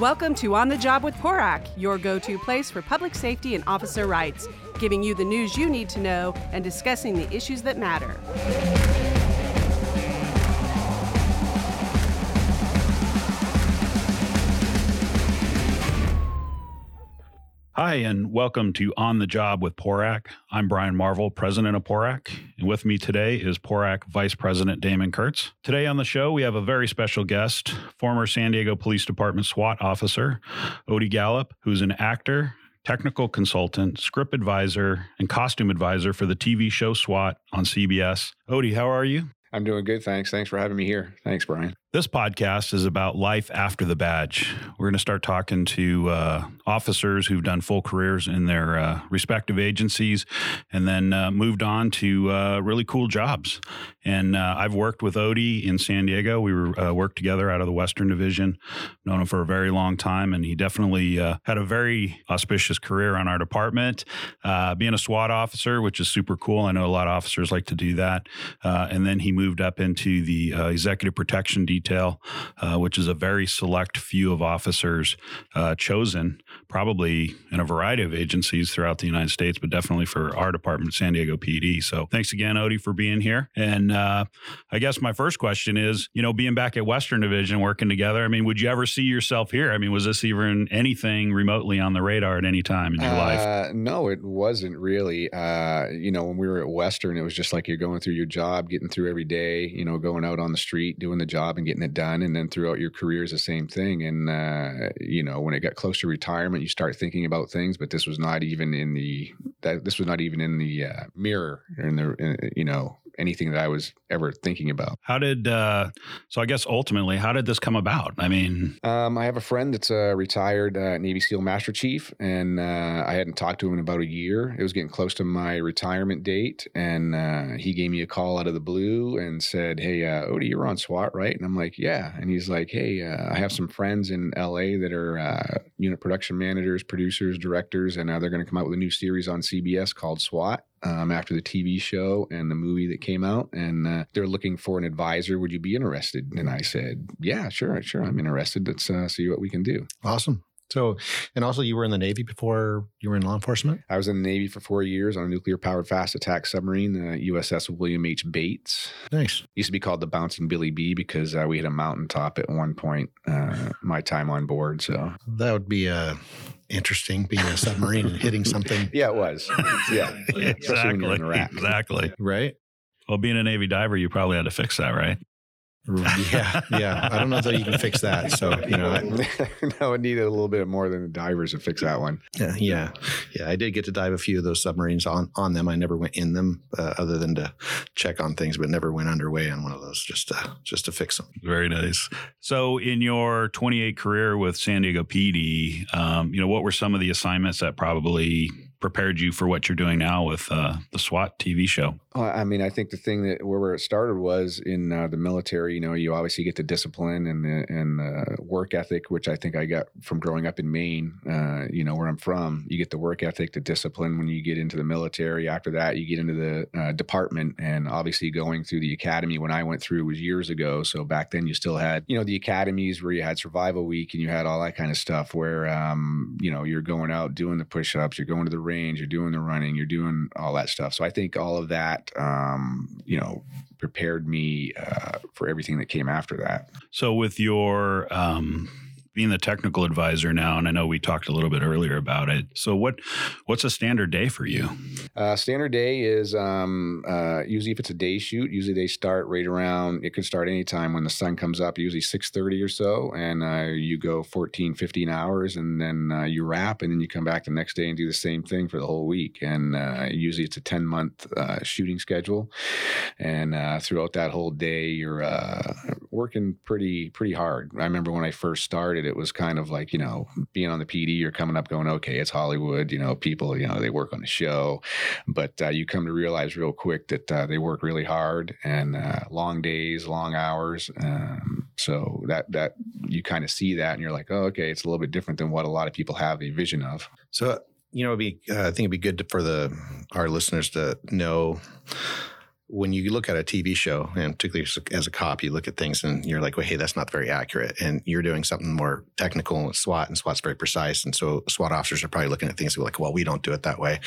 Welcome to On the Job with PORAC, your go to place for public safety and officer rights, giving you the news you need to know and discussing the issues that matter. Hi, and welcome to On the Job with PORAC. I'm Brian Marvel, president of PORAC, and with me today is PORAC Vice President Damon Kurtz. Today on the show, we have a very special guest, former San Diego Police Department SWAT officer, Odie Gallop, who's an actor, technical consultant, script advisor, and costume advisor for the TV show SWAT on CBS. Odie, how are you? I'm doing good. Thanks. Thanks for having me here. Thanks, Brian. This podcast is about life after the badge. We're going to start talking to uh, officers who've done full careers in their uh, respective agencies and then uh, moved on to uh, really cool jobs. And uh, I've worked with Odie in San Diego. We were uh, worked together out of the Western Division. Known him for a very long time, and he definitely had a very auspicious career on our department. being a SWAT officer, which is super cool. I know a lot of officers like to do that. and then he moved up into the executive protection detail detail, uh, which is a very select few of officers uh, chosen, probably in a variety of agencies throughout the United States, but definitely for our department, San Diego PD. So thanks again, Odie, for being here. And uh, I guess my first question is, you know, being back at Western Division working together, I mean, would you ever see yourself here? I mean, was this even anything remotely on the radar at any time in your life? Uh, no, it wasn't really. Uh, you know, when we were at Western, it was just like you're going through your job, getting through every day, you know, going out on the street, doing the job and getting it done and then throughout your career is the same thing and uh, you know when it got close to retirement you start thinking about things but this was not even in the that this was not even in the uh, mirror in the in, you know anything that I was ever thinking about. How did uh, so? I guess ultimately, how did this come about? I mean, um, I have a friend that's a retired uh, Navy SEAL Master Chief, and uh, I hadn't talked to him in about a year. It was getting close to my retirement date, and uh, he gave me a call out of the blue and said, "Hey, uh, Odie, you're on SWAT, right?" And I'm like, "Yeah." And he's like, "Hey, uh, I have some friends in LA that are unit production managers, producers, directors, and now they're going to come out with a new series on CBS called SWAT." Um, after the TV show and the movie that came out, and uh, they're looking for an advisor. Would you be interested? And I said, Yeah, sure, sure, I'm interested. Let's uh, see what we can do. Awesome. So, and also you were in the Navy before you were in law enforcement? I was in the Navy for four years on a nuclear powered fast attack submarine, the USS William H. Bates. Nice. Used to be called the Bouncing Billy B because uh, we had a mountaintop at one point, uh, my time on board. So that would be uh, interesting being a submarine and hitting something. Yeah, it was. Yeah. exactly. Exactly. Right. Well, being a Navy diver, you probably had to fix that, right? yeah, yeah. I don't know that you can fix that. So you know, I, no, it needed a little bit more than the divers to fix that one. Yeah, yeah, yeah. I did get to dive a few of those submarines on on them. I never went in them, uh, other than to check on things, but never went underway on one of those just to just to fix them. Very nice. So, in your 28 career with San Diego PD, um, you know, what were some of the assignments that probably prepared you for what you're doing now with uh, the SWAT TV show? I mean, I think the thing that where it started was in uh, the military. You know, you obviously get the discipline and the, and the work ethic, which I think I got from growing up in Maine. Uh, you know, where I'm from, you get the work ethic, the discipline. When you get into the military, after that, you get into the uh, department, and obviously going through the academy. When I went through was years ago, so back then you still had you know the academies where you had survival week and you had all that kind of stuff. Where um, you know you're going out doing the push-ups, you're going to the range, you're doing the running, you're doing all that stuff. So I think all of that, um, you know, prepared me uh, for everything that came after that. So with your um, being the technical advisor now, and I know we talked a little bit earlier about it. So what what's a standard day for you? Uh, standard day is um, uh, usually if it's a day shoot, usually they start right around. It could start anytime when the sun comes up, usually six thirty or so, and uh, you go 14, 15 hours, and then uh, you wrap, and then you come back the next day and do the same thing for the whole week. And uh, usually it's a ten month uh, shooting schedule, and throughout that whole day, you're working pretty pretty hard. I remember when I first started it was kind of like, you know, being on the PD, you're coming up going, okay, it's Hollywood, you know, people, you know, they work on the show. But uh, you come to realize real quick that uh, they work really hard and uh, long days, long hours. Um, so that, that you kind of see that and you're like, oh, okay, it's a little bit different than what a lot of people have a vision of. So, you know, it'd be, uh, I think it'd be good to, for the, our listeners to know when you look at a TV show, and particularly as a cop, you look at things and you're like, well, hey, that's not very accurate. And you're doing something more technical with SWAT, and SWAT's very precise. And so SWAT officers are probably looking at things like, well, we don't do it that way.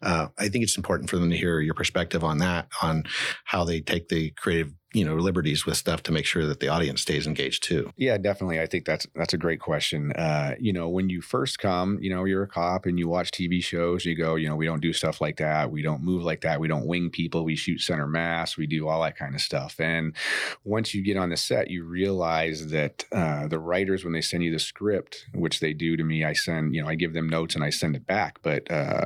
Uh, I think it's important for them to hear your perspective on that, on how they take the creative you know liberties with stuff to make sure that the audience stays engaged too. Yeah definitely. I think that's that's a great question. Uh, you know when you first come you know you're a cop and you watch tv shows you go you know we don't do stuff like that. We don't move like that. We don't wing people. We shoot center mass. We do all that kind of stuff. And once you get on the set you realize that uh, the writers when they send you the script which they do to me i send you know i give them notes and i send it back. But uh,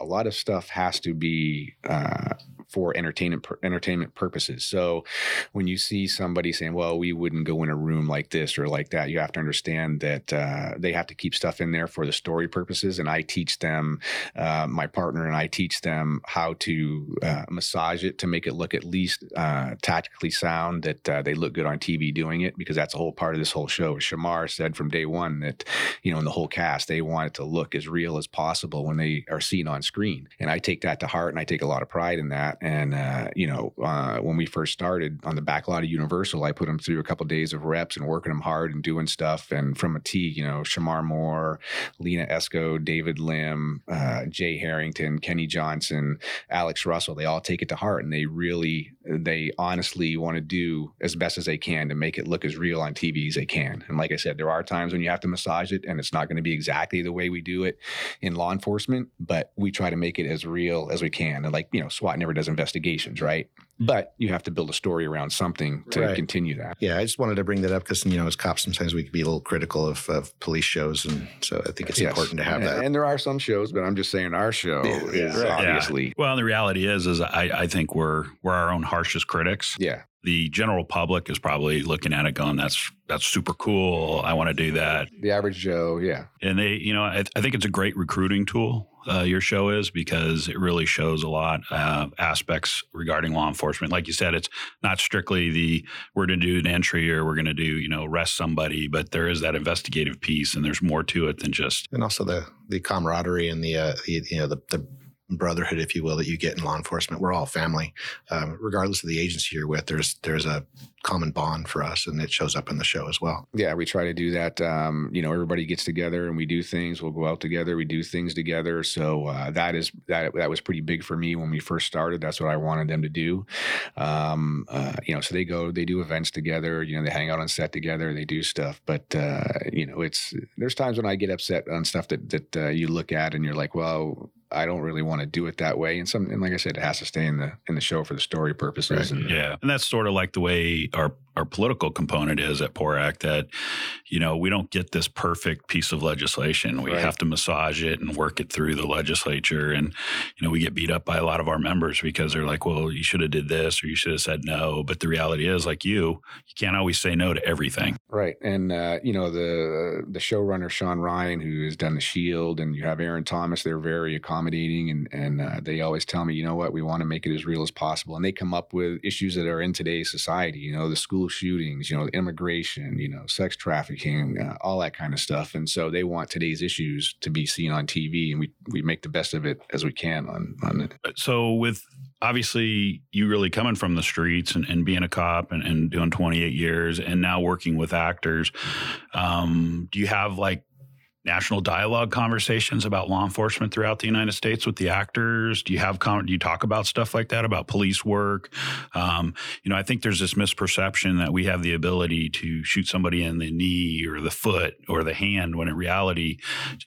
a lot of stuff has to be uh, for entertainment entertainment purposes. So when you see somebody saying, "Well, we wouldn't go in a room like this or like that," you have to understand that uh, they have to keep stuff in there for the story purposes. And I teach them, uh, my partner and I teach them how to uh, massage it to make it look at least uh, tactically sound, that uh, they look good on TV doing it, because that's a whole part of this whole show. Shemar said from day one that you know in the whole cast they want it to look as real as possible when they are seen on screen, and I take that to heart and I take a lot of pride in that. And uh, you know, uh, when we first started on the back lot of Universal, I put them through a couple of days of reps and working them hard and doing stuff. And from a T, you know, Shemar Moore, Lina Esco, David Lim, uh, Jay Harrington, Kenny Johnson, Alex Russell, they all take it to heart and they really, they honestly want to do as best as they can to make it look as real on TV as they can. And like I said, there are times when you have to massage it and it's not going to be exactly the way we do it in law enforcement, but we try to make it as real as we can. And like, you know, SWAT never does investigations, right? But you have to build a story around something to right. continue that. Yeah, I just wanted to bring that up because you know, as cops, sometimes we can be a little critical of, of police shows, and so I think it's yes. important to have and, that. And there are some shows, but I'm just saying our show yeah. is right. obviously. Yeah. Well, the reality is, is I, I think we're we're our own harshest critics. Yeah the general public is probably looking at it going that's that's super cool. I want to do that. The average joe yeah. And they you know i, I think it's a great recruiting tool uh, your show is because it really shows a lot of aspects regarding law enforcement. Like you said, it's not strictly the we're going to do an entry or we're going to do you know arrest somebody, but there is that investigative piece, and there's more to it than just and also the the camaraderie and the, uh, the you know the, the brotherhood, if you will, that you get in law enforcement. We're all family, um, regardless of the agency you're with. There's there's a common bond for us, and it shows up in the show as well. Yeah, we try to do that. Um, you know, everybody gets together and we do things. We'll go out together. We do things together. So uh, that is that that was pretty big for me when we first started. That's what I wanted them to do. Um, uh, you know, so they go, they do events together. You know, they hang out on set together. They do stuff. But uh, you know, it's there's times when I get upset on stuff that that uh, you look at and you're like, well I don't really want to do it that way. And some, and like I said, it has to stay in the in the show for the story purposes. Right. And, yeah, and that's sort of like the way our our political component is at PORAC that, you know, we don't get this perfect piece of legislation. We right. have to massage it and work it through the legislature. And, you know, we get beat up by a lot of our members because they're like, well, you should have did this or you should have said no. But the reality is, like you, you can't always say no to everything. Right. And, uh, you know, the the showrunner, Sean Ryan, who has done The Shield, and you have Aaron Thomas, they're very accommodating. And, and uh, they always tell me, you know what, we want to make it as real as possible. And they come up with issues that are in today's society, you know, the school school shootings, you know, immigration, you know, sex trafficking, uh, all that kind of stuff. And so they want today's issues to be seen on TV, and we we make the best of it as we can on on it. Uh, so with obviously you really coming from the streets and, and being a cop and, and, doing 28 years and now working with actors um, do you have like national dialogue conversations about law enforcement throughout the United States with the actors? Do you have do you talk about stuff like that about police work? Um, you know, I think there's this misperception that we have the ability to shoot somebody in the knee or the foot or the hand when in reality,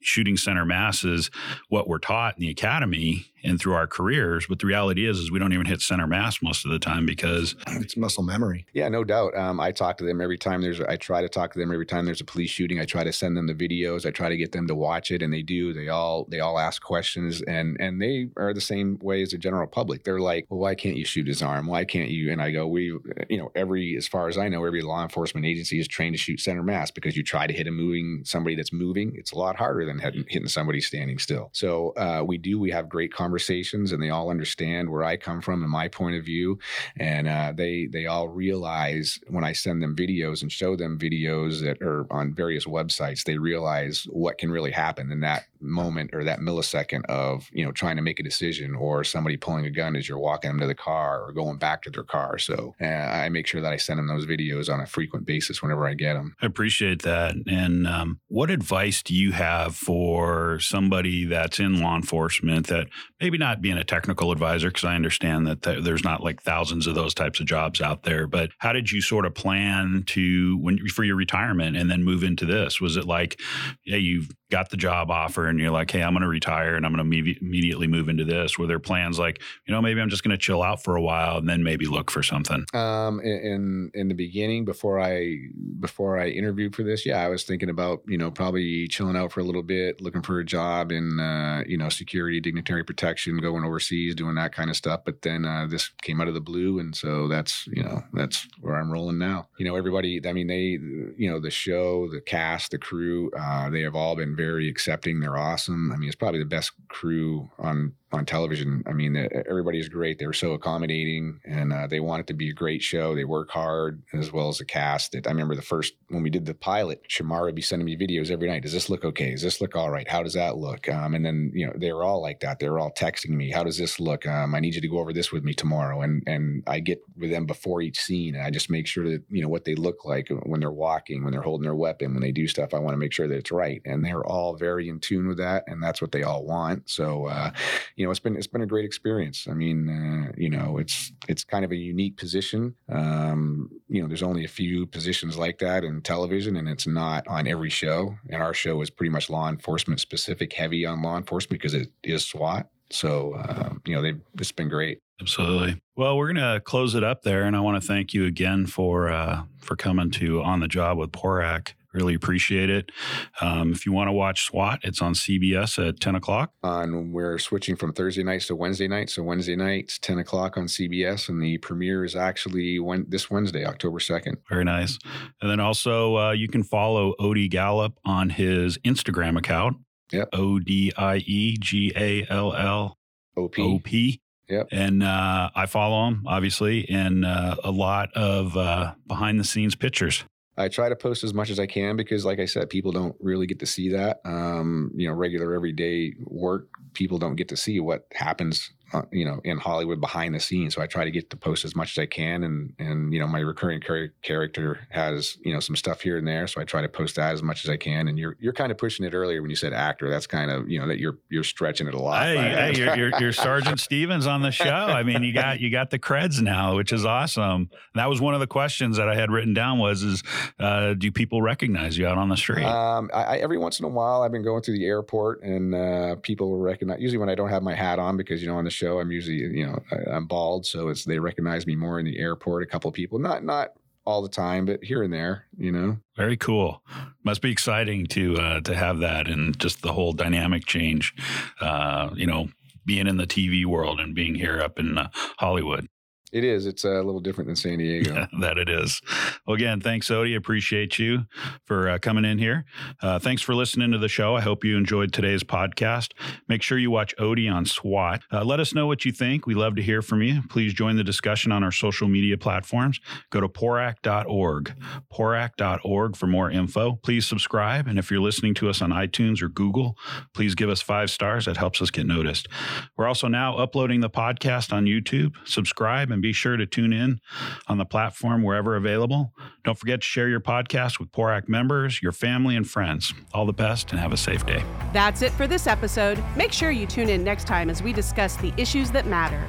shooting center mass is what we're taught in the academy and through our careers. But the reality is, is we don't even hit center mass most of the time because it's muscle memory. Yeah, no doubt. Um, I talk to them every time there's. I try to talk to them every time there's a police shooting. I try to send them the videos. I try to get them to watch it, and they do. They all they all ask questions, and and they are the same way as the general public. They're like, well, why can't you shoot his arm? Why can't you? And I go, we, you know, every as far as I know, every law enforcement agency is trained to shoot center mass because you try to hit a moving somebody that's moving. It's a lot harder than hitting, hitting somebody standing still. So uh, we do. We have great conversations conversations, and they all understand where I come from and my point of view, and uh, they they all realize when I send them videos and show them videos that are on various websites, they realize what can really happen. And that moment or that millisecond of you know trying to make a decision or somebody pulling a gun as you're walking them to the car or going back to their car. So uh, I make sure that I send them those videos on a frequent basis whenever I get them. I appreciate that. And um, what advice do you have for somebody that's in law enforcement that maybe not being a technical advisor, because I understand that th- there's not like thousands of those types of jobs out there, but how did you sort of plan to when for your retirement and then move into this? Was it like, yeah, you've got the job offer and you're like, hey, I'm going to retire and I'm going to immediately move into this? Were there plans like, you know, maybe I'm just going to chill out for a while and then maybe look for something? Um, in in the beginning, before I before I interviewed for this, yeah, I was thinking about you know probably chilling out for a little bit, looking for a job in uh, you know security, dignitary protection, going overseas, doing that kind of stuff. But then uh, this came out of the blue, and so that's you know that's where I'm rolling now. You know, everybody. I mean, they you know the show, the cast, the crew, uh, they have all been very accepting. They're awesome. I mean, it's probably the best crew on on television. I mean, everybody's great. They were so accommodating, and uh, they want it to be a great show. They work hard as well as the cast. I remember the first when we did the pilot, Shemar would be sending me videos every night. Does this look okay? Does this look all right? How does that look? Um, and then you know they were all like that. They were all texting me. How does this look? Um, I need you to go over this with me tomorrow. And and I get with them before each scene, and I just make sure that you know what they look like when they're walking, when they're holding their weapon, when they do stuff. I want to make sure that it's right, and they're all very in tune with that, and that's what they all want. So uh, you know, it's been it's been a great experience. I mean, uh, you know, it's it's kind of a unique position. Um, you know, there's only a few positions like that in television, and it's not on every show. And our show is pretty much law enforcement specific, heavy on law enforcement because it is SWAT. So, uh, you know, it's been great. Absolutely. Well, we're going to close it up there, and I want to thank you again for uh, for coming to on the job with PORAC. Really appreciate it. Um, if you want to watch SWAT, it's on CBS at 10 o'clock. On we're switching from Thursday nights to Wednesday nights. So Wednesday nights, 10 o'clock on CBS, and the premiere is actually when, this Wednesday, October 2nd. Very nice. And then also uh, you can follow Odie Gallop on his Instagram account. Yep. O D I E G A L L O P. O P. Yep. And uh, I follow him, obviously, and uh, a lot of uh, behind the scenes pictures. I try to post as much as I can because, like I said, people don't really get to see that. Um, you know, regular everyday work, people don't get to see what happens uh, you know, in Hollywood behind the scenes. So I try to get to post as much as I can, and and you know, my recurring char- character has you know some stuff here and there, so I try to post that as much as I can. And you're you're kind of pushing it earlier when you said actor. That's kind of you know that you're you're stretching it a lot. Hey, hey you're, you're, you're, Sergeant Stevens on the show. I mean, you got you got the creds now, which is awesome. That was one of the questions that I had written down was is uh, do people recognize you out on the street? Um, I, I, every once in a while, I've been going through the airport, and uh, people will recognize. Usually, when I don't have my hat on, because you know on the show I'm usually you know I, am bald, so it's they recognize me more in the airport. A couple people, not not all the time, but here and there, you know. Very cool. Must be exciting to uh, to have that and just the whole dynamic change. Uh, you know, being in the TV world and being here up in uh, Hollywood. It is. It's a little different than San Diego. Yeah, that it is. Well, again, thanks, Odie. Appreciate you for uh, coming in here. Uh, thanks for listening to the show. I hope you enjoyed today's podcast. Make sure you watch Odie on SWAT. Uh, let us know what you think. We love to hear from you. Please join the discussion on our social media platforms. Go to porac.org, porac.org for more info. Please subscribe. And if you're listening to us on iTunes or Google, please give us five stars. That helps us get noticed. We're also now uploading the podcast on YouTube. Subscribe and be sure to tune in on the platform wherever available. Don't forget to share your podcast with PORAC members, your family, and friends. All the best and have a safe day. That's it for this episode. Make sure you tune in next time as we discuss the issues that matter.